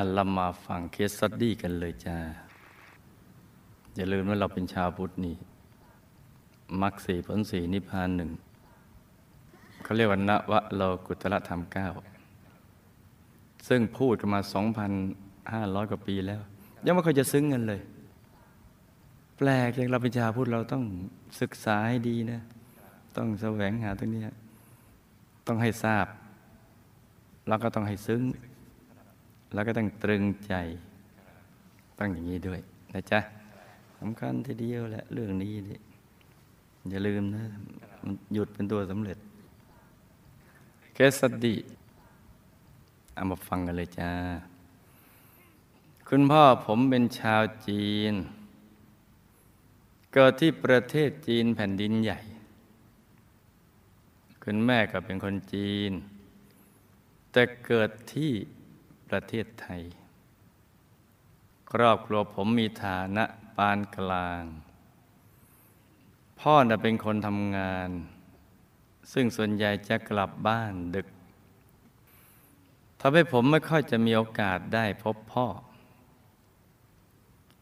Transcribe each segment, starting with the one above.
เอ้ามาฟัง case study กันเลยจ้า อย่าลืมว่าเราเป็นชาวพุทธนี่มรรคสี่ผลสี่นิพพานหนึ่งเขาเรียกว่านวะโลกุตละธรรมเก้าซึ่งพูดกันมา 2,500 กว่าปีแล้ว ยังไม่ค่อยจะซึ้งกันเลย แปลกอย่างเราเป็นชาวพุทธเราต้องศึกษาให้ดีนะ ต้องแสวงหาตรงนี้ ต้องให้ทราบ แล้วก็ต้องให้ซึ้ง แล้วก็ต้องตรึงใจต้องอย่างนี้ด้วยนะจ๊ะสำคัญทีเดียวแหละเรื่องนี้นี่อย่าลืมนะมันหยุดเป็นตัวสำเร็จ เคสสดีเอามาฟังกันเลยจ้า คุณพ่อผมเป็นชาวจีน เกิดที่ประเทศจีนแผ่นดินใหญ่ คุณแม่ก็เป็นคนจีน แต่เกิดที่ ประเทศไทย ครอบครัวผมมีฐานะปานกลาง พ่อน่ะเป็นคนทำงาน ซึ่งส่วนใหญ่จะกลับบ้านดึกทำให้ผมไม่ค่อยจะมีโอกาสได้พบพ่อ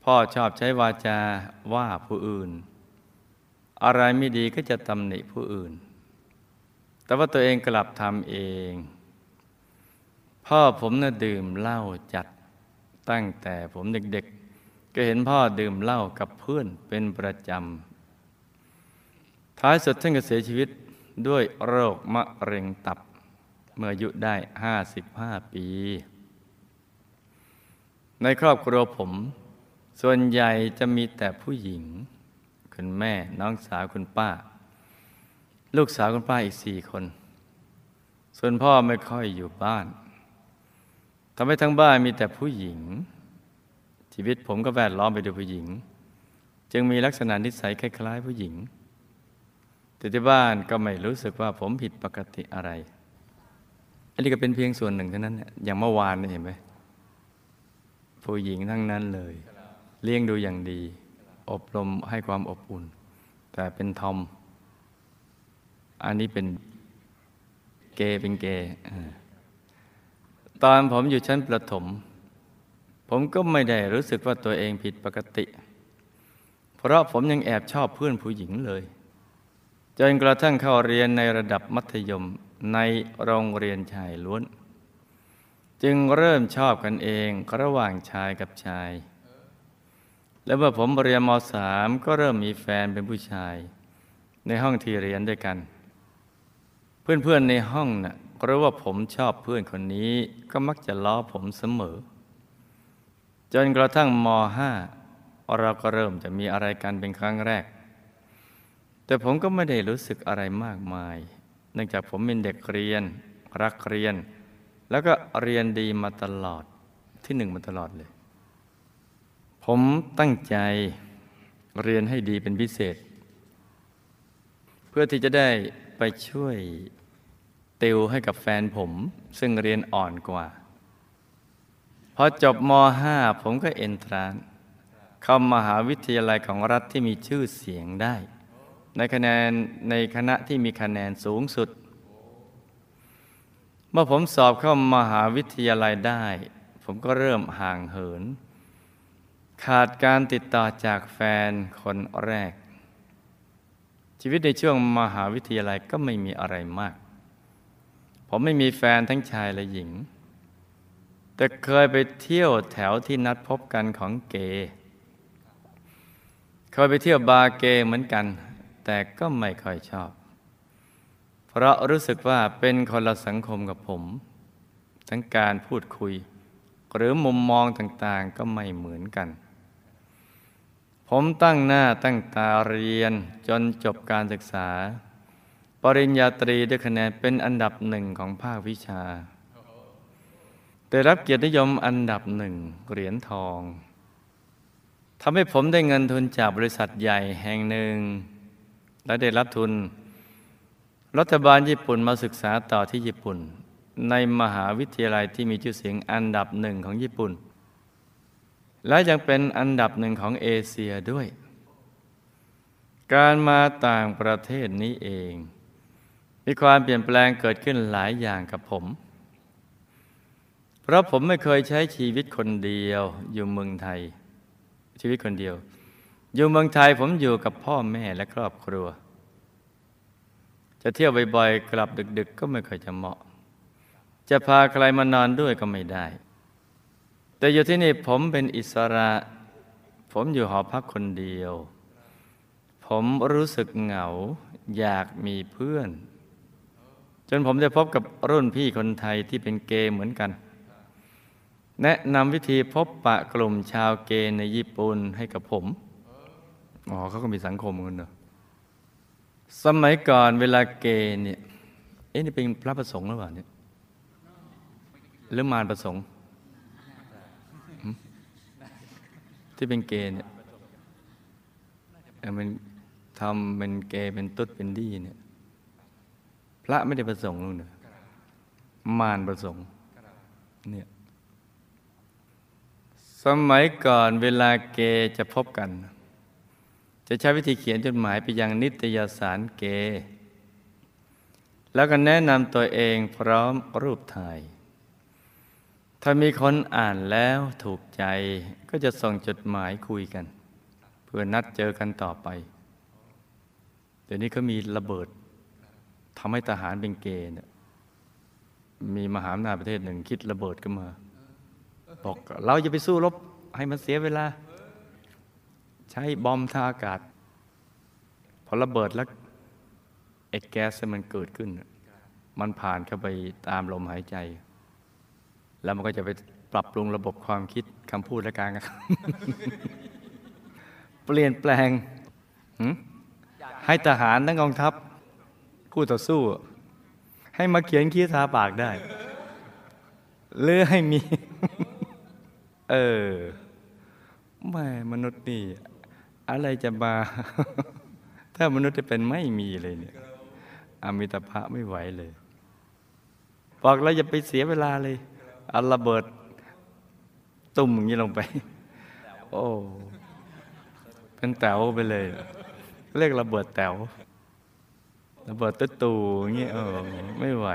พ่อชอบใช้วาจาว่าผู้อื่น อะไรไม่ดีก็จะตำหนิผู้อื่น แต่ว่าตัวเองกลับทำเอง พ่อผมน่ะดื่มเหล้าจัดตั้งแต่ผมเด็กๆ ก็เห็นพ่อดื่มเหล้ากับเพื่อนเป็นประจำท้ายสุดท่านก็เสียชีวิตด้วยโรคมะเร็งตับ เมื่ออายุได้ 55 ปี ในครอบครัวผม ส่วนใหญ่จะมีแต่ผู้หญิง คุณแม่น้องสาวคุณป้า ลูกสาวคุณป้าอีกสี่คน ส่วนพ่อไม่ค่อยอยู่บ้าน ทำให้ทั้งบ้านมีแต่ผู้หญิง ชีวิตผมก็แวดล้อมไปด้วยผู้หญิง จึงมีลักษณะนิสัยคล้ายๆ ผู้หญิง แต่ที่บ้านก็ไม่รู้สึกว่าผมผิดปกติอะไร อันนี้ก็เป็นเพียงส่วนหนึ่งเท่านั้น อย่างเมื่อวานนี่เห็นไหมผู้หญิงทั้งนั้นเลย เลี้ยงดูอย่างดี อบรมให้ความอบอุ่น แต่เป็นทอม อันนี้เป็นเกย์เป็นเกย์ ตอนผมอยู่ชั้นประถม ผมก็ไม่ได้รู้สึกว่าตัวเองผิดปกติ เพราะผมยังแอบชอบเพื่อนผู้หญิงเลย จนกระทั่งเข้าเรียนในระดับมัธยมในโรงเรียนชายล้วน จึงเริ่มชอบกันเองระหว่างชายกับชาย แล้วเมื่อผมเรียนมสามก็เริ่มมีแฟนเป็นผู้ชาย ในห้องที่เรียนด้วยกัน เพื่อนๆในห้องนะ่ะ รู้ว่าผมชอบเพื่อนคนนี้ก็มักจะล้อผมเสมอ จนกระทั่งมห้าเราก็เริ่มจะมีอะไรกันเป็นครั้งแรก แต่ผมก็ไม่ได้รู้สึกอะไรมากมาย เนื่องจากผมเป็นเด็กเรียน รักเรียน แล้วก็เรียนดีมาตลอดที่หนึ่งมาตลอดเลย ผมตั้งใจเรียนให้ดีเป็นพิเศษ เพื่อที่จะได้ไปช่วย ติวให้กับแฟนผม ซึ่งเรียนอ่อนกว่า พอจบม .5 ผมก็เอนทรานเข้ามหาวิทยาลัยของรัฐที่มีชื่อเสียงได้ ในคะแนนในคณะที่มีคะแนนสูงสุด เมื่อผมสอบเข้ามหาวิทยาลัยได้ ผมก็เริ่มห่างเหิน ขาดการติดต่อจากแฟนคนแรก ชีวิตในช่วงมหาวิทยาลัยก็ไม่มีอะไรมาก ผมไม่มีแฟนทั้งชายและหญิง แต่เคยไปเที่ยวแถวที่นัดพบกันของเกย์เคยไปเที่ยวบาร์เกย์เหมือนกัน แต่ก็ไม่ค่อยชอบ เพราะรู้สึกว่าเป็นคนละสังคมกับผม ทั้งการพูดคุย หรือมุมมองต่างๆก็ไม่เหมือนกัน ผมตั้งหน้าตั้งตาเรียนจนจบการศึกษา ปริญญาตรีด้วยคะแนนเป็นอันดับหนึ่งของภาควิชา ได้รับเกียรตินิยมอันดับหนึ่งเหรียญทองทำให้ผมได้เงินทุนจากบริษัทใหญ่แห่งหนึ่ง และได้รับทุน รัฐบาลญี่ปุ่นมาศึกษาต่อที่ญี่ปุ่น ในมหาวิทยาลัยที่มีชื่อเสียงอันดับหนึ่งของญี่ปุ่น และยังเป็นอันดับหนึ่งของเอเชียด้วย การมาต่างประเทศนี้เอง มีความเปลี่ยนแปลงเกิดขึ้นหลายอย่างกับผม เพราะผมไม่เคยใช้ชีวิตคนเดียว อยู่เมืองไทย ชีวิตคนเดียว อยู่เมืองไทยผมอยู่กับพ่อแม่และครอบครัว จะเที่ยวบ่อยๆกลับดึก ๆ ก็ไม่เคยจะเหมาะ จะพาใครมานอนด้วยก็ไม่ได้ แต่อยู่ที่นี่ผมเป็นอิสระ ผมอยู่หอพักคนเดียว ผมรู้สึกเหงา อยากมีเพื่อน จนผมได้พบกับรุ่นพี่คนไทยที่เป็นเกย์เหมือนกัน แนะนำวิธีพบปะกลุ่มชาวเกย์ในญี่ปุ่นให้กับผม อ๋อเขาก็มีสังคมกันเนอะสมัยก่อนเวลาเกย์เนี่ย เอ๊ะนี่เป็นพระประสงค์หรือเปล่าเนี่ยหรือมารประสงค์ที่เป็นเกย์เนี่ยมันทำเป็นเกย์เป็นตุ๊ดเป็นดี้เนี่ย ระไม่ได้ประสงค์หรอกเนอะมารประสงค์เนี่ยสมัยก่อนเวลาเกจะพบกัน จะใช้วิธีเขียนจดหมายไปยังนิตยสารเก แล้วก็แนะนำตัวเองพร้อมรูปถ่าย ถ้ามีคนอ่านแล้วถูกใจก็จะส่งจดหมายคุยกัน เพื่อนัดเจอกันต่อไป เดี๋ยวนี้เขามีระเบิด ทำให้ทหารเป็นเกย์เนี่ยมีมหาอำนาจประเทศหนึ่งคิดระเบิดขึ้นมาบอกเราจะไปสู้รบให้มันเสียเวลา ใช้บอมทางอากาศ พอระเบิดแล้วไอ้แก๊สมันเกิดขึ้น มันผ่านเข้าไปตามลมหายใจ แล้วมันก็จะไปปรับปรุงระบบความคิดคำพูดและการเปลี่ยนแปลงให้ทหารทั้งกองทัพ ผู้ต่อสู้ ให้มาเขียนคีทาปากได้ หรือให้มี เออแม่มนุษย์นี่ อะไรจะมา ถ้ามนุษย์จะเป็นไม่มีเลยเนี่ยอมิตภะไม่ไหวเลยบอกเราอย่าไปเสียเวลาเลยเอาระเบิด ตุ่มอย่างนี้ลงไป โอ้ เป็นแต๋วไปเลย เรียกระเบิดแต๋ว ระเบิดตุ๊ตูเงี้ยเออไม่ไหว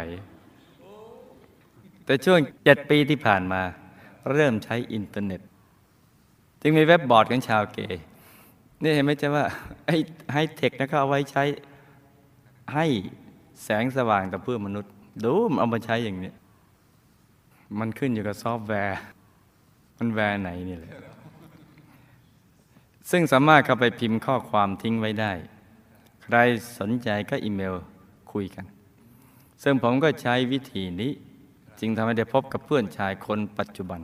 แต่ช่วงเจ็ดปีที่ผ่านมา เริ่มใช้อินเทอร์เน็ต จึงมีเว็บบอร์ดของชาวเกย์นี่เห็นไหมจ๊ะว่าไอ้ไฮเทคนะก็เอาไว้ใช้ให้แสงสว่างต่อเพื่อมนุษย์ ดูเอามาใช้อย่างนี้ มันขึ้นอยู่กับซอฟต์แวร์ มัน ware ไหนนี่แหละซึ่งสามารถเข้าไปพิมพ์ข้อความทิ้งไว้ได้ ใครสนใจก็อีเมลคุยกัน ซึ่งผมก็ใช้วิธีนี้ จึงทำให้ได้พบกับเพื่อนชายคนปัจจุบัน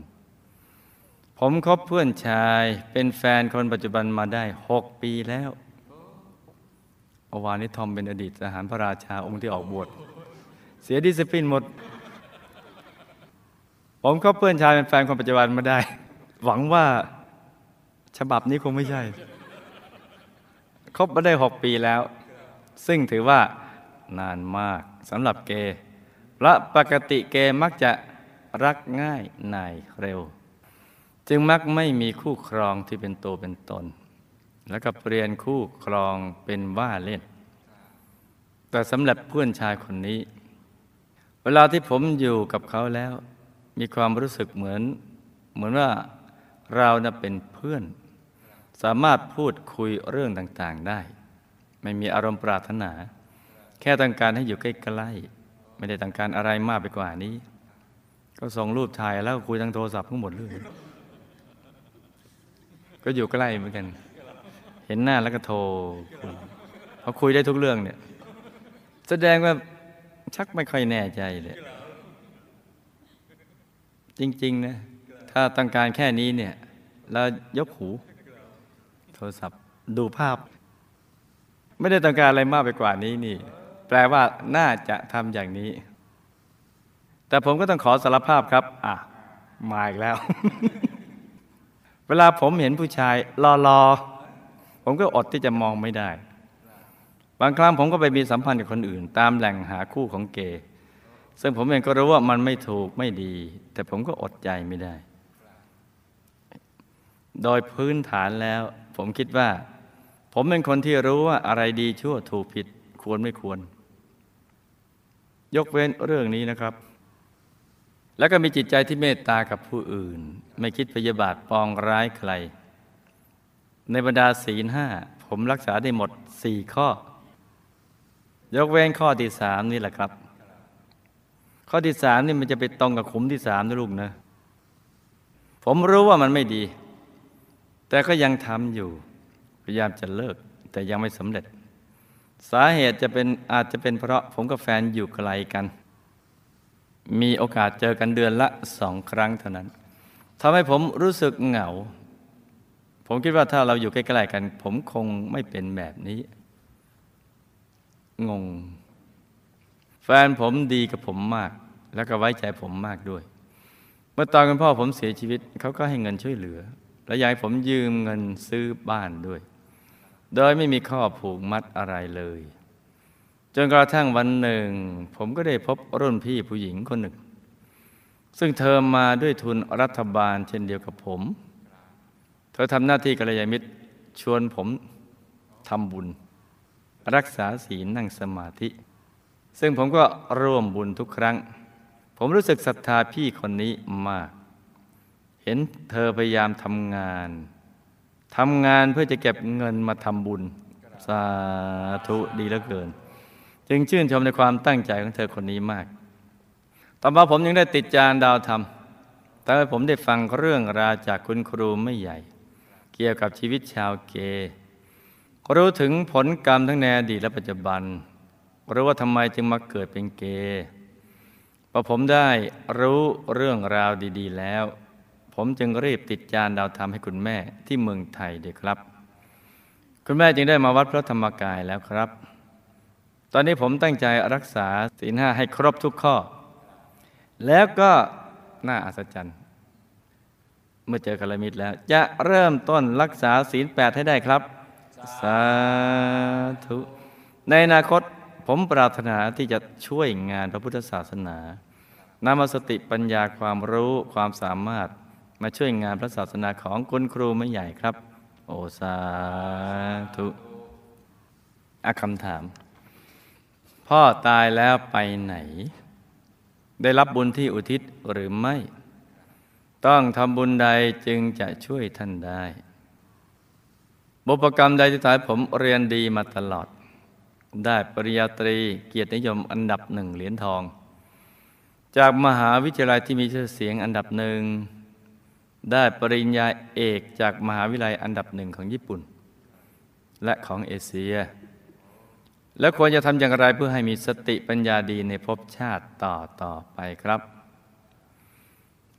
ผมคบเพื่อนชายเป็นแฟนคนปัจจุบันมาได้หกปีแล้วเมื่อวานนี้ทอมเป็นอดีตทหารพระราชาองค์ที่ออกบวชเสียดิสซิปลินหมด ผมคบเพื่อนชายเป็นแฟนคนปัจจุบันมาได้ หวังว่าฉบับนี้คงไม่ใช่ คบมาได้หกปีแล้ว ซึ่งถือว่านานมากสำหรับเกย์และปกติเกย์มักจะรักง่ายนายเร็ว จึงมักไม่มีคู่ครองที่เป็นตัวเป็นตน แล้วก็เปลี่ยนคู่ครองเป็นว่าเล่น แต่สำหรับเพื่อนชายคนนี้ เวลาที่ผมอยู่กับเขาแล้ว มีความรู้สึกเหมือน เหมือนว่าเราน่ะเป็นเพื่อน สามารถพูดคุยเรื่องต่างๆได้ ไม่มีอารมณ์ปรารถนา แค่ต้องการให้อยู่ใกล้ๆไม่ได้ต้องการอะไรมากไปกว่านี้ ก็ส่งรูปถ่ายแล้วคุยทางโทรศัพท์ทั้งหมดเลยก็อยู่ใกล้เหมือนกัน เห็นหน้าแล้วก็โทรคุยพอคุยได้ทุกเรื่องเนี่ย แสดงว่าชักไม่ค่อยแน่ใจเลยจริง ๆ นะ ถ้าต้องการแค่นี้เนี่ย เรายกหู ทรศัพท์ ดูภาพ ไม่ได้ต้องการอะไรมากไปกว่านี้นี่ แปลว่าน่าจะทำอย่างนี้ แต่ผมก็ต้องขอสารภาพครับ อะ มาอีกแล้ว เวลาผมเห็นผู้ชายรอๆผมก็อดที่จะมองไม่ได้ บางครั้งผมก็ไปมีสัมพันธ์กับคนอื่น ตามแหล่งหาคู่ของเกย์ซึ่งผมเองก็รู้ว่ามันไม่ถูกไม่ดี แต่ผมก็อดใจไม่ได้ โดยพื้นฐานแล้ว ผมคิดว่า ผมเป็นคนที่รู้ว่าอะไรดีชั่วถูกผิดควรไม่ควร ยกเว้นเรื่องนี้นะครับ แล้วก็มีจิตใจที่เมตตากับผู้อื่น ไม่คิดพยาบาทปองร้ายใคร ในบรรดาศีลห้าผมรักษาได้หมดสี่ข้อ ยกเว้นข้อที่สามนี่แหละครับ ข้อที่สามนี่มันจะไปตรงกับขุมที่สามนะลูกนะ ผมรู้ว่ามันไม่ดี แต่ก็ยังทำอยู่ พยายามจะเลิกแต่ยังไม่สำเร็จ สาเหตุจะเป็นอาจจะเป็นเพราะผมกับแฟนอยู่ไกลกัน มีโอกาสเจอกันเดือนละสองครั้งเท่านั้นทำให้ผมรู้สึกเหงา ผมคิดว่าถ้าเราอยู่ใกล้ๆกัน ผมคงไม่เป็นแบบนี้ งง แฟนผมดีกับผมมาก แล้วก็ไว้ใจผมมากด้วย เมื่อตอนคุณพ่อผมเสียชีวิตเขาก็ให้เงินช่วยเหลือ และยากให้ผมยืมเงินซื้อบ้านด้วย โดยไม่มีข้อผูกมัดอะไรเลย จนกระทั่งวันหนึ่ง ผมก็ได้พบรุ่นพี่ผู้หญิงคนหนึ่ง ซึ่งเธอมาด้วยทุนรัฐบาลเช่นเดียวกับผม เธอทำหน้าที่กัลยาณมิตรชวนผมทำบุญ รักษาศีลนั่งสมาธิ ซึ่งผมก็ร่วมบุญทุกครั้ง ผมรู้สึกศรัทธาพี่คนนี้มาก ห็นเธอพยายามทำงานทำงานเพื่อจะเก็บเงินมาทำบุญ สาธุดีเหลือเกิน จึงชื่นชมในความตั้งใจของเธอคนนี้มาก ต่อมาผมยังได้ติดจานดาวธรรมแต่ผมได้ฟังเรื่องราวจากคุณครูไม่ใหญ่ เกี่ยวกับชีวิตชาวเกย์รู้ถึงผลกรรมทั้งในอดีตและปัจจุบัน รู้ว่าทำไมจึงมาเกิดเป็นเกย์พอผมได้รู้เรื่องราวดี ๆ แล้ว ผมจึงรีบติดจานดาวธรรมให้คุณแม่ที่เมืองไทยเด็กครับ คุณแม่จึงได้มาวัดพระธรรมกายแล้วครับ ตอนนี้ผมตั้งใจรักษาศีลห้าให้ครบทุกข้อ แล้วก็น่าอัศจรรย์ เมื่อเจอคารมิตรแล้ว จะเริ่มต้นรักษาศีลแปดให้ได้ครับ สาธุ ในอนาคตผมปรารถนาที่จะช่วยงานพระพุทธศาสนานำสติปัญญาความรู้ความสามารถ มาช่วยงานพระศาสนาของคุณครูไม่ใหญ่ครับ โอสาธุอะคำถาม พ่อตายแล้วไปไหน ได้รับบุญที่อุทิศหรือไม่ ต้องทำบุญใดจึงจะช่วยท่านได้ บุพกรรมใดที่ถ่ายผมเรียนดีมาตลอด ได้ปริญญาตรีเกียรตินิยมอันดับหนึ่งเหรียญทอง จากมหาวิทยาลัยที่มีชื่อเสียงอันดับหนึ่ง ได้ปริญญาเอกจากมหาวิทยาลัยอันดับหนึ่งของญี่ปุ่น และของเอเชีย แล้วควรจะทำอย่างไรเพื่อให้มีสติปัญญาดีในภพชาติต่อต่อไปครับ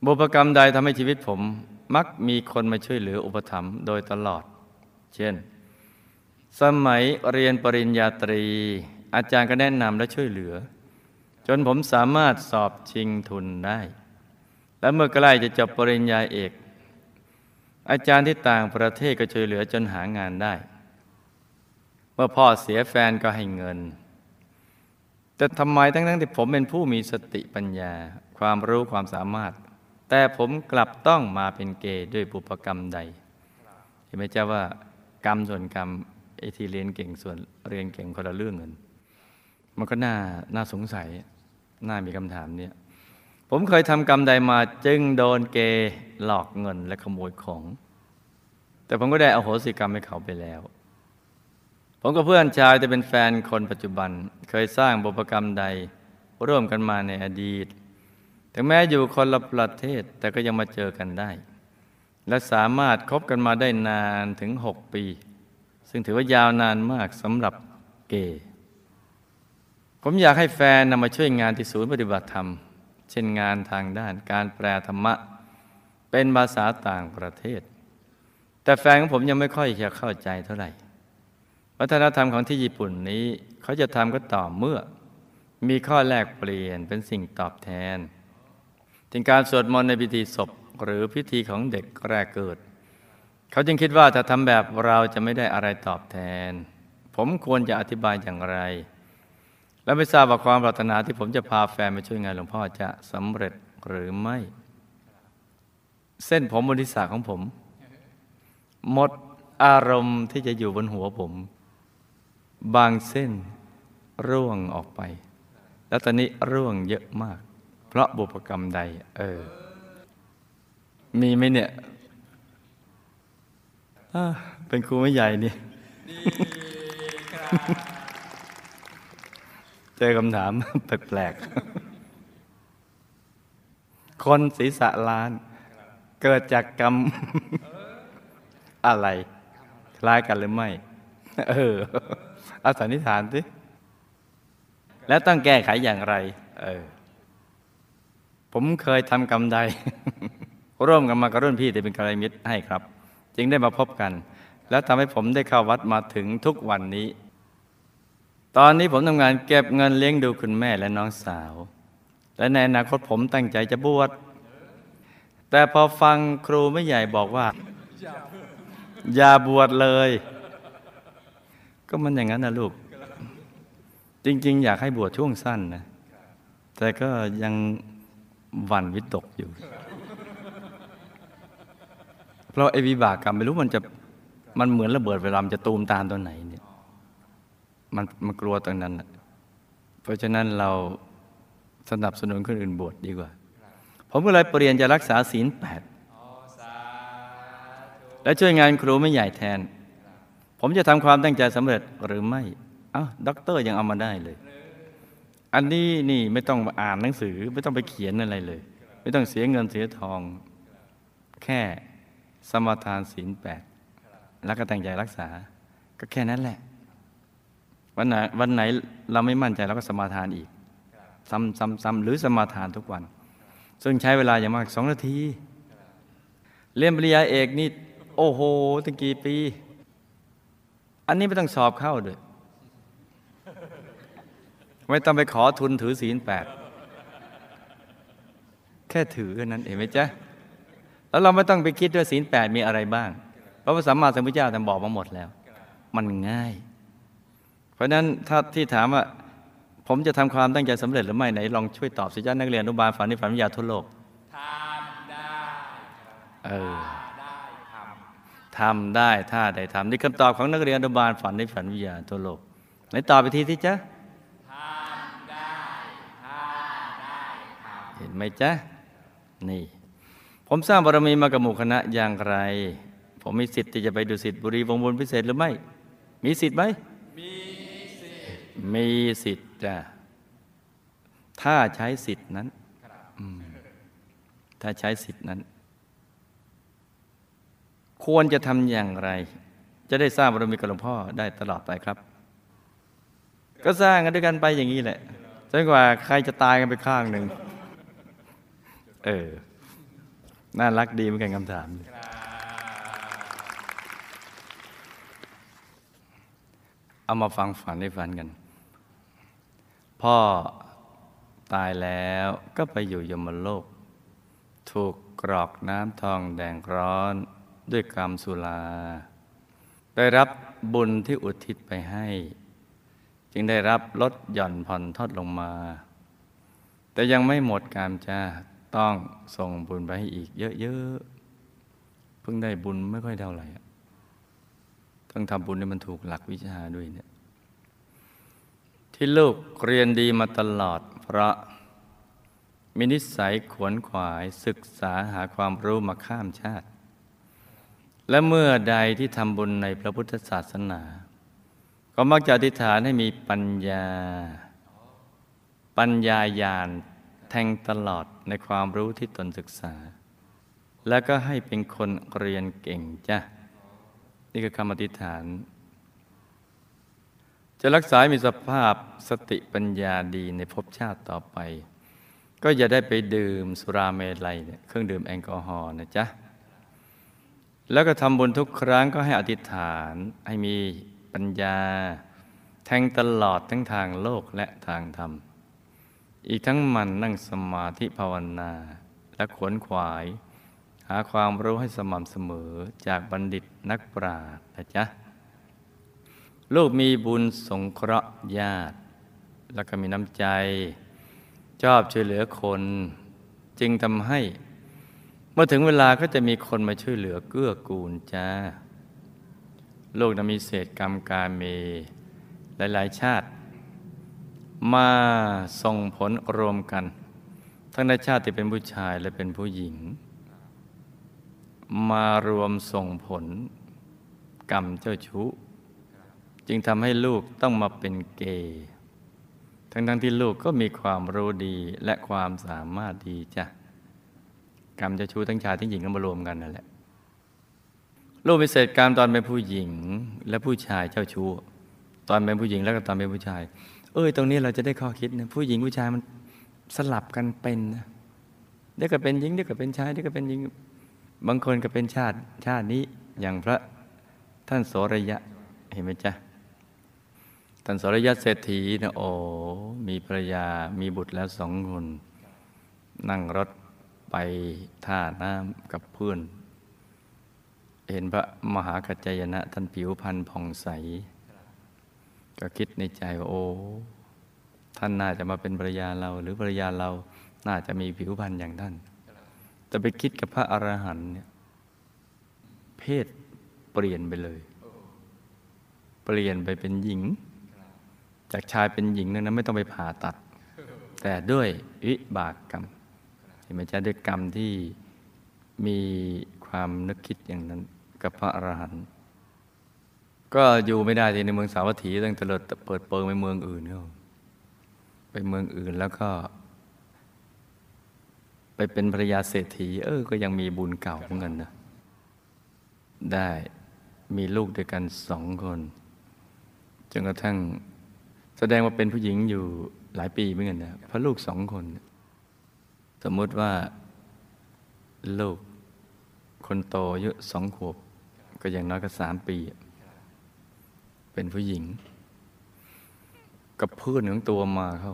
บุพกรรมใดทำให้ชีวิตผมมักมีคนมาช่วยเหลืออุปถัมภ์โดยตลอด เช่น สมัยเรียนปริญญาตรี อาจารย์ก็แนะนำและช่วยเหลือ จนผมสามารถสอบชิงทุนได้ และเมื่อใกล้จะจบปริญญาเอก อาจารย์ที่ต่างประเทศก็ช่วยเหลือจนหางานได้ เมื่อพ่อเสียแฟนก็ให้เงิน แต่ทำไมทั้งๆทที่ผมเป็นผู้มีสติปัญญา ความรู้ความสามารถ แต่ผมกลับต้องมาเป็นเกย์ด้วยบุพกรรมใด เห็นไหมเจ้าว่ากรรมส่วนกรรมไอที่เรียนเก่งส่วนเรียนเก่งคนละเรื่องกันมันก็น่าน่าสงสัย น่ามีคำถามเนี่ย ผมเคยทำกรรมใดมาจึงโดนเกหลอกเงินและขโมยของ แต่ผมก็ได้อโหสิกรรมให้เขาไปแล้ว ผมกับเพื่อนชายจะเป็นแฟนคนปัจจุบัน เคยสร้างบุพกรรมใดร่วมกันมาในอดีต ถึงแม้อยู่คนละประเทศแต่ก็ยังมาเจอกันได้ และสามารถคบกันมาได้นานถึงหกปี ซึ่งถือว่ายาวนานมากสำหรับเก ผมอยากให้แฟนนำมาช่วยงานที่ศูนย์ปฏิบัติธรรม เช่นงานทางด้านการแปลธรรมะ เป็นภาษาต่างประเทศ แต่แฟนของผมยังไม่ค่อยจะเข้าใจเท่าไหร่ วัฒนธรรมของที่ญี่ปุ่นนี้เขาจะทำก็ต่อเมื่อ มีข้อแลกเปลี่ยนเป็นสิ่งตอบแทนถึงการสวดมนต์ในพิธีศพหรือพิธีของเด็กแรกเกิด เขาจึงคิดว่าถ้าทำแบบเราจะไม่ได้อะไรตอบแทน ผมควรจะอธิบายอย่างไร และไม่ทราบว่าความปรารถนาที่ผมจะพาแฟนมาช่วยงานหลวงพ่อจะสำเร็จหรือไม่ เส้นผมบนทิศาของผม หมดอารมณ์ที่จะอยู่บนหัวผม บางเส้นร่วงออกไป แล้วตอนนี้ร่วงเยอะมาก เพราะบุพกรรมใด เออ มีไหมเนี่ยเป็นครูไม่ใหญ่นี่ เจอคำถามแปลกๆ คนศีรษะล้าน เกิดจากกรรมอะไร คล้ายกันหรือไม่ เออเอาสันนิษฐานสิ แล้วต้องแก้ไขอย่างไร เออ ผมเคยทำกรรมใด ร่วมกันมากับรุ่นพี่แต่เป็นกัลยาณมิตรให้ครับ จึงได้มาพบกัน แล้วทำให้ผมได้เข้าวัดมาถึงทุกวันนี้ ตอนนี้ผมทำงานเก็บเงินเลี้ยงดูคุณแม่และน้องสาว และในอนาคตผมตั้งใจจะบวชแต่พอฟังครูไม่ใหญ่บอกว่า อย่าบวชเลย ก็มันอย่างนั้นนะลูก จริง ๆ อยากให้บวชช่วงสั้นนะ แต่ก็ยังหวั่นวิตกอยู่ เพราะไอ้วิบากกรรมไม่รู้มันจะมันเหมือนระเบิดเวลามันจะตูมตามตัวไหนเนี่ย มันมันกลัวตรงนั้นน่ะเพราะฉะนั้นเราสนับสนุนคนอื่นบวชดีกว่า ผมก็เลยเปลี่ยนจะรักษาศีลแปดและช่วยงานครูไม่ใหญ่แทน ผมจะทำความตั้งใจสำเร็จหรือไม่อ้าด็อกเตอร์ยังเอามาได้เลย อันนี้นี่ไม่ต้องอ่านหนังสือไม่ต้องไปเขียนอะไรเลย ไม่ต้องเสียเงินเสียทอง แค่สมทานศีลแปดแล้วก็ตั้งใจรักษา ก็แค่นั้นแหละ วันไหนวันไหนเราไม่มั่นใจเราก็สมาทานอีก ซ้ำซ้ำซ้ำหรือสมาทานทุกวัน ซึ่งใช้เวลาอย่างมากสองนาที เรียนปริญญาเอกนี่ โอ้โหตั้งกี่ปี อันนี้ไม่ต้องสอบเข้าด้วยไม่ต้องไปขอทุนถือศีลแปดแค่ถือแค่นั้นเองไหมจ๊ะแล้วเราไม่ต้องไปคิดด้วยศีลแปดมีอะไรบ้าง เพราะพระสัมมาสัมพุทธเจ้าท่านบอกมาหมดแล้ว มันง่าย ราะฉะนั้นถ้าที่ถามว่าผมจะทำความตั้งใจสำเร็จหรือไม่ไหนลองช่วยตอบสิจ้านักเรียนอนุบาลฝันในฝันวิทยาทั่วโลกทำได้เออได้ททำได้ถ้าได้ทำนี่คำตอบของนักเรียนอนุบาลฝันในฝันวิทยาทั่วโลกไหนตอบไปทีที่จ๊ะทำได้ถ้าได้ทำเห็นไหมจ๊ะนี่ ผมสร้างบารมีมากับหมู่คณะอย่างไร ผมมีสิทธิ์ที่จะไปดูสิทธิ์บุรีวงบุญพิเศษหรือไม่ มีสิทธิ์ไหม มีสิทธิ์จ้ะถ้าใช้สิทธิ์นั้นถ้าใช้สิทธิ์นั้น ควรจะทำอย่างไร จะได้สร้างบารมีกับหลวงพ่อได้ตลอดไปครับ ก็สร้างกันด้วยกันไปอย่างนี้แหละจนกว่าใครจะตายกันไปข้างหนึ่ง เออ น่ารักดีเหมือนกันคำถามเอามาฟังฝันให้ฝันกัน พ่อตายแล้วก็ไปอยู่ยมโลก ถูกกรอกน้ำทองแดงร้อนด้วยกรรมสุราได้รับบุญที่อุทิศไปให้ จึงได้รับลดหย่อนผ่อนทอดลงมา แต่ยังไม่หมดกรรมจ้าต้องส่งบุญไปให้อีกเยอะๆ เพิ่งได้บุญไม่ค่อยเท่าไหร่ต้องทำบุญให้มันถูกหลักวิชาด้วยเนี่ย ที่ลูกเรียนดีมาตลอดเพราะมีนิสัยขวนขวายศึกษาหาความรู้มาข้ามชาติ และเมื่อใดที่ทำบุญในพระพุทธศาสนา ก็มักจะอธิษฐานให้มีปัญญา ปัญญาญาณแทงตลอดในความรู้ที่ตนศึกษา แล้วก็ให้เป็นคนเรียนเก่งจ้ะนี่คือคำอธิษฐาน จะรักษามีสภาพสติปัญญาดีในภพชาติต่อไป ก็อย่าได้ไปดื่มสุราเมลัยเนี่ยเครื่องดื่มแอลกอฮอล์นะจ๊ะ แล้วก็ทำบุญทุกครั้งก็ให้อธิษฐานให้มีปัญญา แทงตลอดทั้งทางโลกและทางธรรม อีกทั้งมันนั่งสมาธิภาวนา และขวนขวาย หาความรู้ให้สม่ำเสมอจากบัณฑิตนักปราชญ์นะจ๊ะ ลูกมีบุญสงเคราะห์ญาติ แล้วก็มีน้ำใจ ชอบช่วยเหลือคน จึงทำให้ เมื่อถึงเวลาก็จะมีคนมาช่วยเหลือเกื้อกูลจ้าลูกนะมีเศษกรรมการเมหลาย ๆ ชาติ มาส่งผลรวมกัน ทั้งในชาติที่เป็นผู้ชายและเป็นผู้หญิง มารวมส่งผลกรรมเจ้าชู้ จึงทำให้ลูกต้องมาเป็นเกย์ทั้งทั้งๆที่ลูกก็มีความรู้ดีและความสามารถดีจ้ะกรรมจ้าชู้ทั้งชายทั้งหญิงก็มารวมกันนั่นแหละลูกมีเศษกรรมตอนเป็นผู้หญิงและผู้ชายเจ้าชู้ตอนเป็นผู้หญิงแล้วก็ตอนเป็นผู้ชาย เอ้ยตรงนี้เราจะได้ข้อคิดนะผู้หญิงผู้ชายมันสลับกันเป็นนะเดี๋ยวก็เป็นหญิงเดี๋ยวก็เป็นชายเดี๋ยวก็เป็นหญิงบางคนก็เป็นชาติชาตินี้อย่างพระท่านโสระยะเห็นไหมจ๊ะ ท่านสระยะเศรษฐีนะโอ้มีภรรยามีบุตรแล้วสองคน นั่งรถไปท่าน้ำกับเพื่อน เห็นพระมหากัจจายนะ ท่านผิวพรรณผ่องใส ก็คิดในใจว่าโอ้ ท่านน่าจะมาเป็นภรรยาเรา หรือภรรยาเราน่าจะมีผิวพรรณอย่างท่าน แต่ไปคิดกับพระอรหันต์เนี่ยเพศเปลี่ยนไปเลย เปลี่ยนไปเป็นหญิง จากชายเป็นหญิงนั้นไม่ต้องไปผ่าตัด แต่ด้วยวิบากกรรมเห็นไหมจ๊ะด้วยกรรมที่มีความนึกคิดอย่างนั้นกับพระอรหันต์ก็อยู่ไม่ได้ที่ในเมืองสาวัตถีต้องเตลิดเปิดเปิงไปเมืองอื่นเขาไปเมืองอื่นแล้วก็ ไปเป็นภรรยาเศรษฐี เออ ก็ยังมีบุญเก่าเหมือนกันนะได้มีลูกด้วยกันสองคนจนกระทั่ง แสดงว่าเป็นผู้หญิงอยู่หลายปีเหมือนกันนะเพราะลูกสองคน สมมติว่าลูกคนโตอายุสองขวบ ก็อย่างน้อยก็สามปี เป็นผู้หญิง กับเพื่อนของตัวมาเขา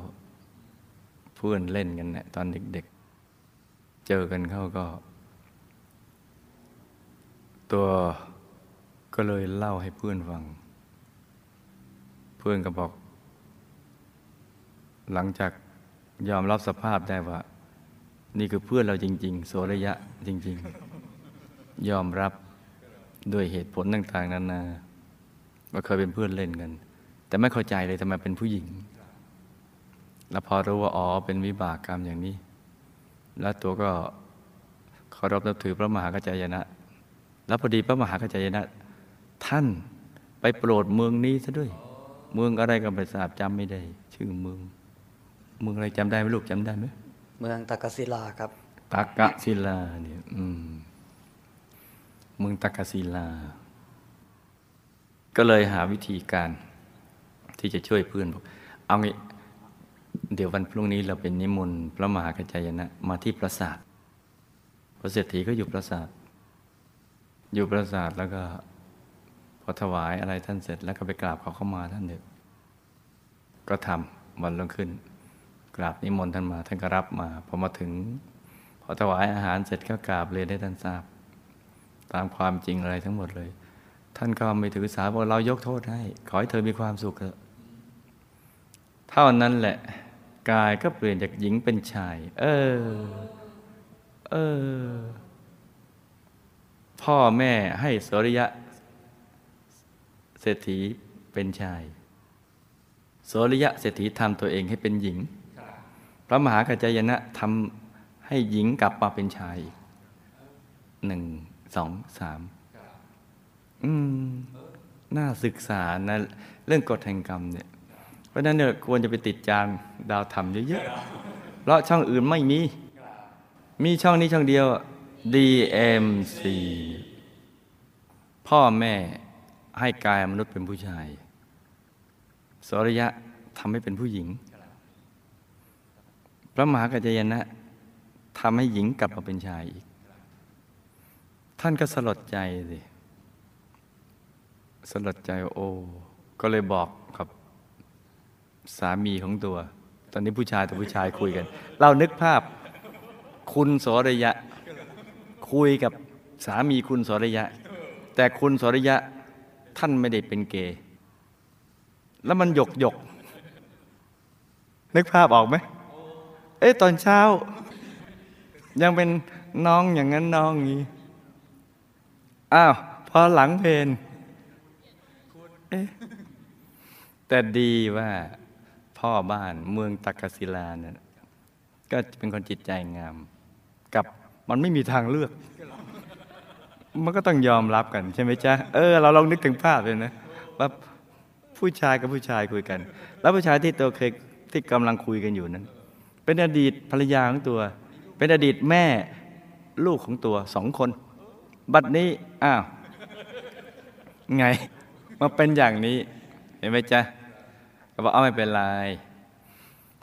เพื่อนเล่นกันเนะี่ยตอนเด็กๆ เจอกันเขาก็ ตัวก็เลยเล่าให้เพื่อนฟัง เพื่อนก็บอก หลังจากยอมรับสภาพได้ว่า นี่คือเพื่อนเราจริง ๆ โสระยะจริง ๆ ยอมรับด้วยเหตุผลต่าง ๆนานาว่าเคยเป็นเพื่อนเล่นกัน แต่ไม่เข้าใจเลยทำไมเป็นผู้หญิง แล้วพอรู้ว่าอ๋อเป็นวิบากกรรมอย่างนี้ แล้วตัวก็เคารพนับถือพระมหากัจจายนะ แล้วพอดีพระมหากัจจายนะ ท่านไปโปรดเมืองนี้ซะด้วย เมืองอะไรก็ไม่ทราบจำไม่ได้ ชื่อเมือง เมืองอะไรจำได้ไหมลูกจำได้ไหมเมืองตากศิลาครับตากะศิลาเนี่ยอืมเมืองตากะศิลา ก็เลยหาวิธีการที่จะช่วยเพื่อนบอกเอางี้เดี๋ยววันพรุ่งนี้เราเป็นนิมนต์พระมหากัจจายนะ มาที่ปราสาทพระเศรษฐีก็อยู่ปราสาท อยู่ปราสาทแล้วก็พอถวายอะไรท่านเสร็จ แล้วก็ไปกราบเขาเข้ามาท่านเด็กก็ทำวันรุ่งขึ้น กราบนิมนต์ท่านมาท่านก็รับมาพอมาถึงพอถวายอาหารเสร็จก็กราบเรียนให้ท่านทราบ ตามความจริงอะไรทั้งหมดเลย ท่านก็ไม่ถือสาบอกเรายกโทษให้ ขอให้เธอมีความสุขเถอะเท่านั้นแหละ กายก็เปลี่ยนจากหญิงเป็นชาย เออ เออ พ่อแม่ให้สริยะ เศรษฐีเป็นชายโสริยะเศรษฐีทำตัวเองให้เป็นหญิง พระมหากัจจายนะทำให้หญิงกลับมาเป็นชายอีกหนึ่งสองสามอืมน่าศึกษานะ เรื่องกฎแห่งกรรมเนี่ย เพราะนั้นเนี่ยควรจะไปติดจานดาวธรรมเยอะๆ เพราะช่องอื่นไม่มี มีช่องนี้ช่องเดียว DMC พ่อแม่ให้กายมนุษย์เป็นผู้ชาย สรยะทำให้เป็นผู้หญิง พระมหากัจจยนะทำให้หญิงกลับมาเป็นชายอีก ท่านก็สลดใจสิสลดใจโอ้ก็เลยบอกกับสามีของตัว ตอนนี้ผู้ชายกับผู้ชายคุยกัน เรานึกภาพคุณสรยะ คุยกับสามีคุณสรยะ แต่คุณสรยะท่านไม่ได้เป็นเกย์แล้วมันหยกหยกนึกภาพออกไหม อ๊ะตอนเช้า ยังเป็นน้องอย่างนั้นน้องอย่างนี้อ้าวพอหลังเพนเอ๊ะแต่ดีว่าพ่อบ้านเมืองตักกศิลาเนี่ยก็เป็นคนจิตใจงาม กับมันไม่มีทางเลือก มันก็ต้องยอมรับกันใช่ไหมจ๊ะ เออ เราลองนึกถึงภาพเลยนะว่าผู้ชายกับผู้ชายคุยกัน แล้วผู้ชายที่ตัวเคยที่กำลังคุยกันอยู่นั้น เป็นอดีตภรรยาของตัว เป็นอดีตแม่ลูกของตัวสองคน บัดนี้อ้าวไงมาเป็นอย่างนี้ เห็นไหมจ๊ะก็บอกเอาไม่เป็นไร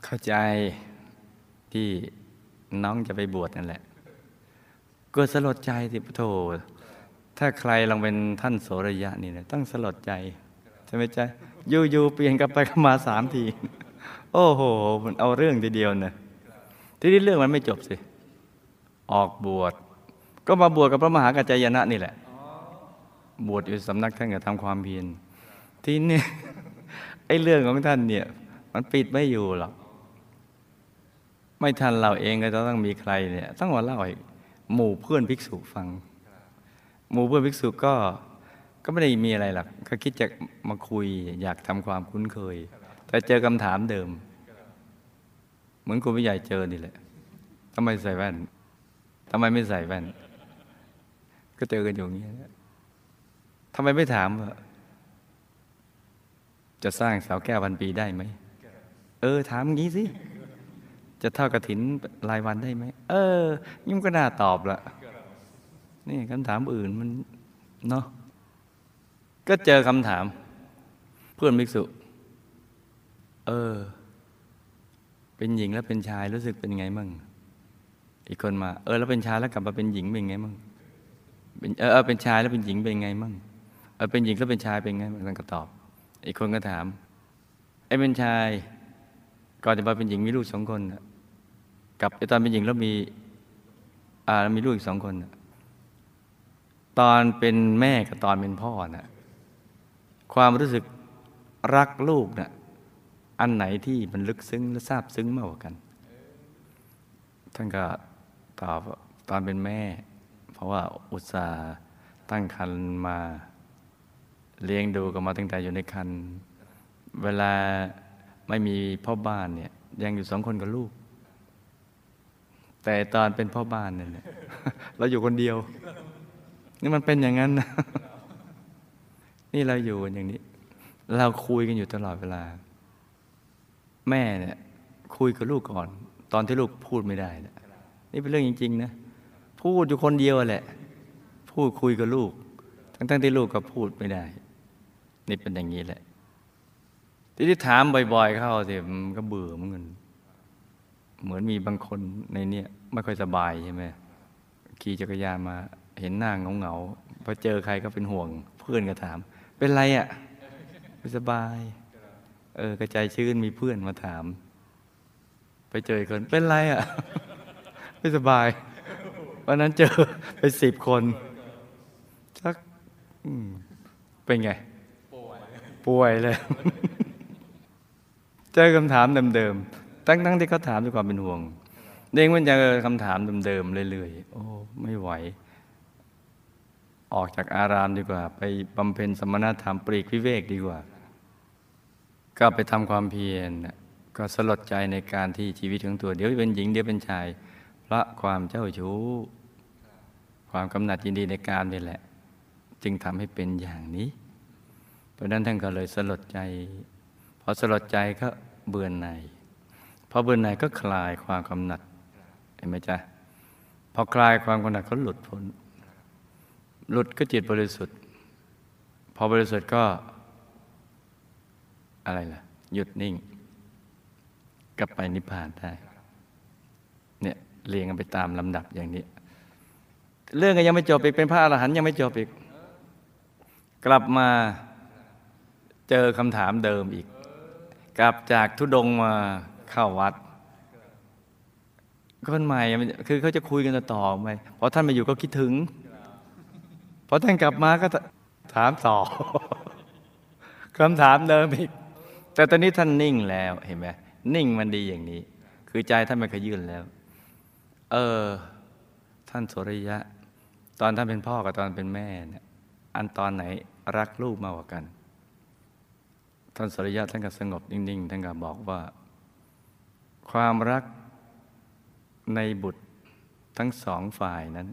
เข้าใจที่น้องจะไปบวชนั่นแหละก็สลดใจสิพระโถถ้าใครลองเป็นท่านโสระยะนี่นะต้องสลดใจ ใช่ไหมจ๊ะ อยู่ๆเปลี่ยนกลับไปกันมาสามที โอ้โห มันเอาเรื่องทีเดียวนะทีนี้เรื่องมันไม่จบสิ ออกบวช ก็มาบวชกับพระมหากัจจายนะนี่แหละ บวชอยู่สำนักท่านก็ทำความเพียร ทีนี้ไอ้เรื่องของท่านเนี่ย มันปิดไม่อยู่หรอก ไม่ทันเราเองก็จะต้องมีใครเนี่ย ต้องมาเล่าให้หมู่เพื่อนภิกษุฟัง หมู่เพื่อนภิกษุก็ก็ไม่ได้มีอะไรหรอกก็คิดจะมาคุยอยากทำความคุ้นเคย แต่เจอคำถามเดิม เหมือนคุณผู้ใหญ่เจอนี่แหละทำไมใส่แว่นทำไมไม่ใส่แว่น ก็เจอกันอยู่อย่างนี้ทำไมไม่ถามว่าจะสร้างเสาแก้วพันปีได้ไหม เออ ถามงี้สิ จะเท่ากระถินรายวันได้ไหม เออยิ่งก็น่าตอบละนี่คำถามอื่นมัน เนาะ ก็เจอคำถาม เพื่อนภิกษุ เออ เป็นหญิงแล้วเป็นชายรู้สึกเป็นไงมั่งอีกคนมา เออ แล้วเป็นชายแล้วกลับมาเป็นหญิงเป็นไงมั่งเป็นเออเออเป็นชายแล้วเป็นหญิงเป็นไงมั่งเออเป็นหญิงแล้วเป็นชายเป็นไงมั่งท่านก็ตอบ อีกคนก็ถามไอ้เป็นชาย ก่อนจะมาเป็นหญิงมีลูกสองคนกับไอ้ตอนเป็นหญิงแล้วมี อ่ามีลูกอีกสองคนตอนเป็นแม่กับตอนเป็นพ่อน่ะความรู้สึกรักลูกน่ะ อันไหนที่มันลึกซึ้งและซาบซึ้งมากกว่ากัน ท่านก็ตอบตอนเป็นแม่ เพราะว่าอุตส่าห์ตั้งครรภ์มาเลี้ยงดูกันมาตั้งแต่อยู่ในครรภ์เวลาไม่มีพ่อบ้านเนี่ย ยังอยู่สองคนกับลูก แต่ตอนเป็นพ่อบ้านเนี่ยเราอยู่คนเดียว นี่มันเป็นอย่างนั้นนะนี่เราอยู่กันอย่างนี้ เราคุยกันอยู่ตลอดเวลา แม่เนี่ยคุยกับลูกก่อน ตอนที่ลูกพูดไม่ได้นะนี่เป็นเรื่องจริง ๆ นะ พูดอยู่คนเดียวแหละ พูดคุยกับลูก ทั้งๆที่ลูกก็พูดไม่ได้ นี่เป็นอย่างนี้แหละ ที่ที่ถามบ่อย ๆ เข้าสิมันก็เบื่อเหมือนกันเหมือนมีบางคนในเนี้ยไม่ค่อยสบายใช่ไหมขี่จักรยานมาเห็นหน้าเงาๆพอเจอใครก็เป็นห่วง เพื่อนก็ถาม เป็นไรอะ่ะไม่สบาย เออกระจายชื่นมีเพื่อนมาถาม ไปเจออีกคนเป็นไรอะ่ะ ไม่สบาย วันนั้นเจอไปสิบคนสักอืมเป็นไง ป่วยเลย เจอคำถามเดิมๆตั้งๆที่เขาถามด้วยความเป็นห่วงเด้งมันเจอคำถามเดิมๆเรื่อยๆโอ้ไม่ไหว ออกจากอารามดีกว่า ไปบำเพ็ญสมณธรรมปรีกวิเวกดีกว่า ก็ไปทำความเพียรก็สลดใจในการที่ชีวิตของตัว เดี๋ยวเป็นหญิงเดี๋ยวเป็นชาย เพราะความเจ้าชู้ ความกำหนัดยินดีในการนี่แหละ จึงทำให้เป็นอย่างนี้ เพราะฉะนั้นท่านก็เลยสลดใจพอสลดใจก็เบื่อหน่ายพอเบื่อหน่ายก็คลายความกำหนัดเห็นไหมจ๊ะพอคลายความกำหนัดก็หลุดพ้นหลุดก็จิตบริสุทธิ์ พอบริสุทธิ์ก็ อะไรล่ะ หยุดนิ่งกลับไปนิพพานได้ เนี่ยเรียงกันไปตามลำดับอย่างนี้ เรื่องก็ยังไม่จบอีกเป็นพระอรหันต์ยังไม่จบอีก กลับมาเจอคำถามเดิมอีก กลับจากทุดงมาเข้าวัดคนใหม่คือเขาจะคุยกันต่อไปพอท่านมาอยู่ก็คิดถึงพอท่านกลับมาก็ถามต่อคำถามเดิมอีก แต่ตอนนี้ท่านนิ่งแล้วเห็นไหมนิ่งมันดีอย่างนี้ คือใจท่านไม่เคยยื่นแล้ว เออ ท่านโสริยะ ตอนท่านเป็นพ่อกับตอนเป็นแม่เนี่ยอันตอนไหนรักลูกมากกว่ากัน ท่านโสริยะท่านก็สงบนิ่งๆท่านก็บอกว่า ความรักในบุตรทั้งสองฝ่ายนั้น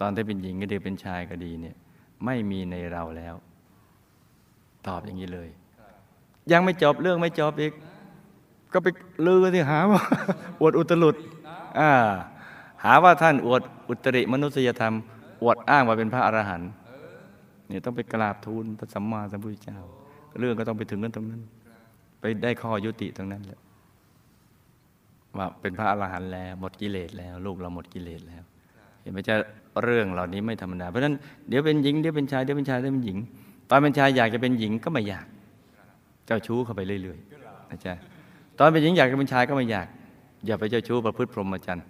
ตอนที่เป็นหญิงก็ดีเป็นชายก็ดีเนี่ยไม่มีในเราแล้ว ตอบอย่างนี้เลย ยังไม่จบเรื่องไม่จบอีก ก็ไปลือที่หาว่าอวดอุตรุดอ่าหาว่าท่านอวดอุตริมนุษยธรรม อวดอ้างว่าเป็นพระอรหันต์เนี่ยต้องไปกราบทูลพระสัมมาสัมพุทธเจ้า เรื่องก็ต้องไปถึงนั้นตรงนั้น ไปได้ข้อยุติตรงนั้นแหละว่าเป็นพระอรหันต์แล้วหมดกิเลสแล้ว ลูกเราหมดกิเลสแล้ว เห็นไหมจะเรื่องเหล่านี้ไม่ธรรมดาเพราะฉะนั้นเดี๋ยวเป็นหญิงเดี๋ยวเป็นชายเดี๋ยวเป็นชายเดี๋ยวเป็นหญิง ตอนเป็นชายอยากจะเป็นหญิงก็ไม่อยาก เจ้าชู้เข้าไปเรื่อยๆนะจ๊ะตอนเป็นหญิงอยากเป็นชายก็ไม่อยาก อย่าไปเจ้าชู้ประพฤติพรหมจรรย์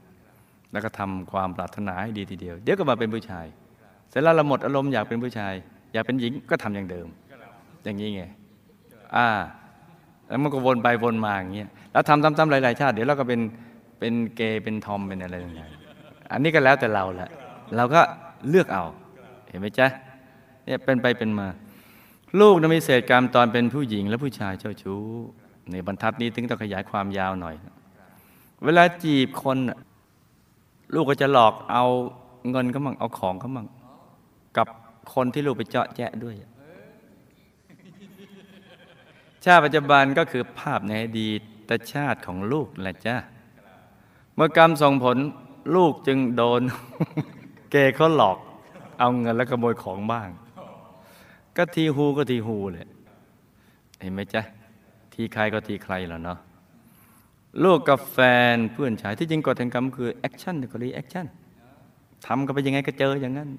แล้วก็ทำความปรารถนาให้ดีทีเดียว เดี๋ยวก็มาเป็นผู้ชาย เสร็จแล้วเราหมดอารมณ์อยากเป็นผู้ชาย อยากเป็นหญิงก็ทำอย่างเดิม อย่างนี้ไงอ่าแล้วมันก็วนไปวนมาอย่างเงี้ยแล้วทำซ้ำๆหลายๆชาติ เดี๋ยวเราก็เป็นเป็นเกย์เป็นทอมเป็นอะไรต่างๆอันนี้ก็แล้วแต่เราแหละเราก็เลือกเอา เห็นไหมจ๊ะเนี่ยเป็นไปเป็นมา ลูกนะมีเศษกรรมตอนเป็นผู้หญิงและผู้ชายเจ้าชู้ ในบรรทัดนี้ถึงต้องขยายความยาวหน่อย เวลาจีบคนลูกก็จะหลอกเอาเงินเขมั่งเอาของเขมั่งกับคนที่ลูกไปเจาะแจะด้วย ชาติปัจจุบันก็คือภาพในอดีตชาติของลูกแหละจ้าเมื่อกรรมส่งผลลูกจึงโดน เกย์เขาหลอก เอาเงินแล้วขโมยของบ้าง ก็ที who ก็ที who เลยเห็นไหมจ๊ะ ทีใครก็ทีใครแล้วเนาะลูกกับแฟนเพื่อนชายที่จริงกฎแห่งกรรมคือ action ก็ reaction ทำกันไปยังไงก็เจออย่างนั้น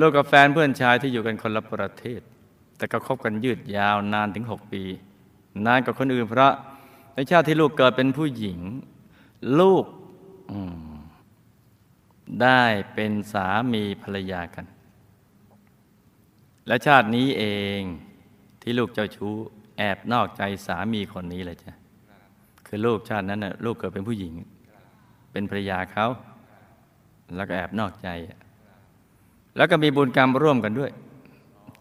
ลูกกับแฟนเพื่อนชายที่อยู่กันคนละประเทศ แต่ก็คบกันยืดยาวนานถึงหกปี นานกว่าคนอื่นเพราะในชาติที่ลูกเกิดเป็นผู้หญิง ลูกได้เป็นสามีภรรยากัน และชาตินี้เองที่ลูกเจ้าชู้แอบนอกใจสามีคนนี้เลยจ้ะคือลูกชาตินั้นน่ะลูกเกิดเป็นผู้หญิง เป็นภรรยาเขาแล้วก็แอบนอกใจ แล้วก็มีบุญกรรมร่วมกันด้วย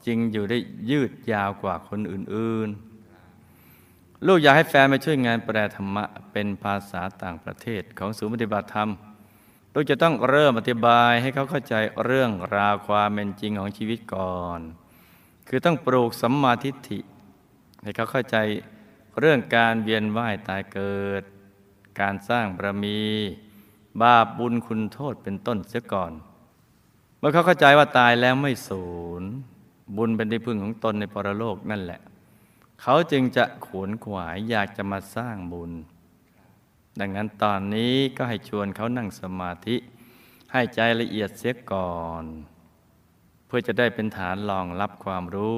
จึงอยู่ได้ยืดยาวกว่าคนอื่น ๆ ลูกอยากให้แฟนมาช่วยงานแปลธรรมะ เป็นภาษาต่างประเทศของศูนย์ปฏิบัติธรรม ลูกจะต้องเริ่มอธิบายให้เขาเข้าใจเรื่องราวความเป็นจริงของชีวิตก่อน คือต้องปลูกสัมมาทิฏฐิ ให้เขาเข้าใจเรื่องการเวียนว่ายตายเกิด การสร้างบารมี บาปบุญคุณโทษเป็นต้นเสียก่อน เมื่อเขาเข้าใจว่าตายแล้วไม่สูญบุญเป็นที่พึ่งของตนในปรโลกนั่นแหละ เขาจึงจะขวนขวายอยากจะมาสร้างบุญ ดังนั้นตอนนี้ก็ให้ชวนเขานั่งสมาธิ ให้ใจละเอียดเสียก่อน เพื่อจะได้เป็นฐานรองรับความรู้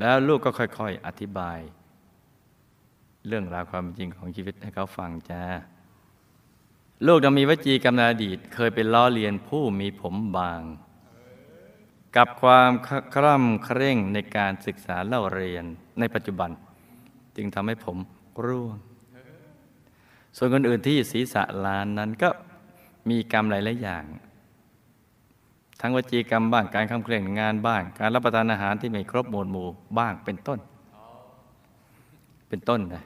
แล้วลูกก็ค่อยๆ อธิบาย เรื่องราวความจริงของชีวิตให้เขาฟังจ้าลูกยังมีวจีกรรมในอดีต เคยเป็นล้อเลียนผู้มีผมบาง กับความคร่ำเคร่งในการศึกษาเล่าเรียนในปัจจุบัน จึงทำให้ผมร่วง ส่วนคนอื่นที่ศีรษะลานนั้นก็มีกรรมหลายๆอย่าง ทั้งวจีกรรมบ้างการคำเคร่งงานบ้าง การรับประทานอาหารที่ไม่ครบหมวดหมู่บ้างเป็นต้น เป็นต้นนะ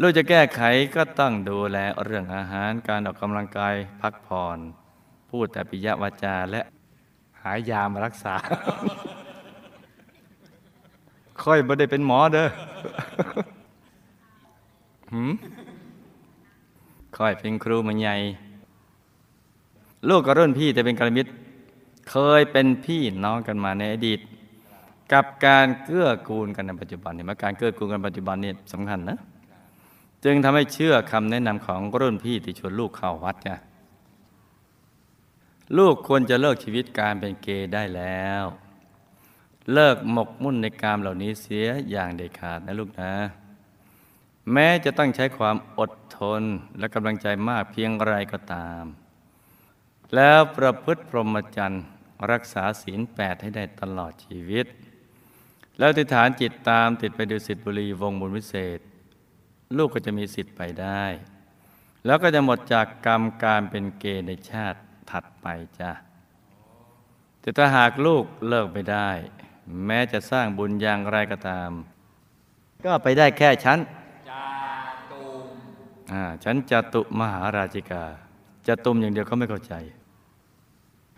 ลูกจะแก้ไขก็ต้องดูแลเรื่องอาหารการออกกำลังกายพักผ่อน พูดแต่ปิยวาจาและหายามารักษา ค่อยบ่ได้เป็นหมอเด้อหืม คอยเป็นครูมันใหญ่ ลูกกับรุ่นพี่แต่เป็นกัลยามิตร เคยเป็นพี่น้องกันมาในอดีต กับการเกื้อกูลกันในปัจจุบันเห็นไหมการเกื้อกูลกันปัจจุบันนี่สำคัญนะจึงทำให้เชื่อคำแนะนำของรุ่นพี่ที่ชวนลูกเข้าวัดเนี่ยลูกควรจะเลิกชีวิตการเป็นเกย์ได้แล้ว เลิกหมกมุ่นในการเหล่านี้เสียอย่างเด็ดขาดนะลูกนะ แม้จะต้องใช้ความอดทนและกำลังใจมากเพียงไรก็ตาม แล้วประพฤติพรหมจรรย์รักษาศีลแปดให้ได้ตลอดชีวิต แล้วติฐานจิตตามติดไปดูสิทธิบุรีวงบุญวิเศษ ลูกก็จะมีสิทธิ์ไปได้ แล้วก็จะหมดจากกรรมการเป็นเกย์ในชาติถัดไปจ้ะแต่ถ้าหากลูกเลิกไม่ได้ แม้จะสร้างบุญอย่างไรก็ตาม ก็ไปได้แค่ชั้น ฉันจตุมหาราชิกาจตุมอย่างเดียวเขาไม่เข้าใจ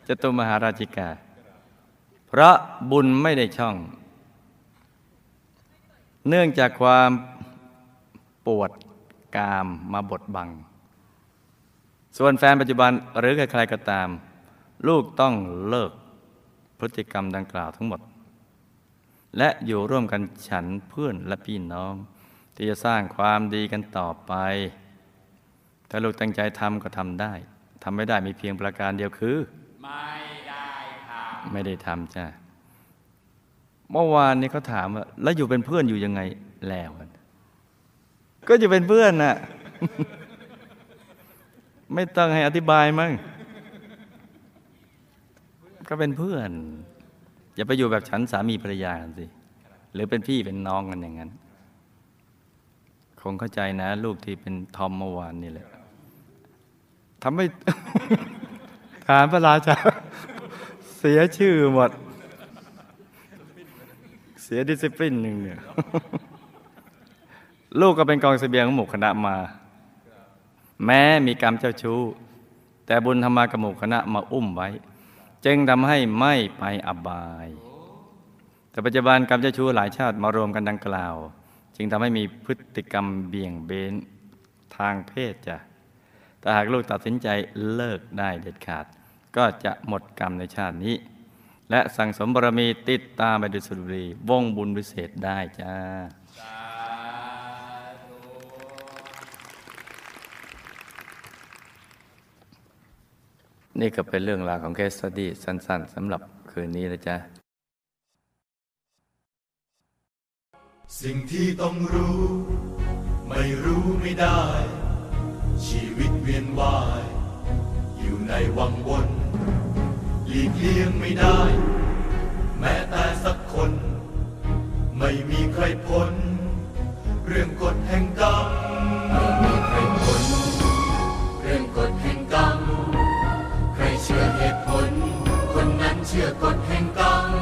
จตุมหาราชิกา เพราะบุญไม่ได้ช่อง เนื่องจากความปวดกามมาบดบัง ส่วนแฟนปัจจุบันหรือใครๆก็ตาม ลูกต้องเลิกพฤติกรรมดังกล่าวทั้งหมด และอยู่ร่วมกันฉันเพื่อนและพี่น้อง ที่จะสร้างความดีกันต่อไป ถ้าลูกตั้งใจทำก็ทำได้ทำไม่ได้มีเพียงประการเดียวคือ ไม่ได้ทไม่ได้ทำจ้ะเมื่อวานนี้เขาถามว่าแล้วอยู่เป็นเพื่อนอยู่ยังไงแล้วกันก็อยู่เป็นเพื่อนน่ะไม่ต้องให้อธิบายมั้งก็เป็นเพื่อน อย่าไปอยู่แบบฉันสามีภรรยากันสิหรือเป็นพี่เป็นน้องกันอย่างนั้น คงเข้าใจนะ ลูกที่เป็นทอมเมื่อวานนี่แหละ ทำให้ฐานพระราชา เสียชื่อหมด เสียดิสซิปลินหนึ่งเนี่ยลูกก็เป็นกองเสบียงของหมู่คณะมา แม้มีกรรมเจ้าชู้ แต่บุญธรรมากับหมู่คณะมาอุ้มไว้ จึงทำให้ไม่ไปอบาย แต่ปัจจุบันกรรมเจ้าชู้หลายชาติมารวมกันดังกล่าว จึงทำให้มีพฤติกรรมเบี่ยงเบนทางเพศจ้ะ แต่หากลูกตัดสินใจเลิกได้เด็ดขาด ก็จะหมดกรรมในชาตินี้ และสั่งสมบารมีติดตามไปดุสุรีวงบุญวิเศษได้จ้านี่ก็เป็นเรื่องราวของเคสตี้สั้น ๆสำหรับคืนนี้นะจ๊ะ สิ่งที่ต้องรู้ ไม่รู้ไม่ได้ ชีวิตเวียนว่าย อยู่ในวังวนหลีกเลี่ยงไม่ได้ แม้แต่สักคน ไม่มีใครพ้น เรื่องกฎแห่งกรรมไม่มีใครพ้นเรื่องกฎแห่งกรรม ใครเชื่อเหตุผล คนนั้นเชื่อกฎแห่งกรรม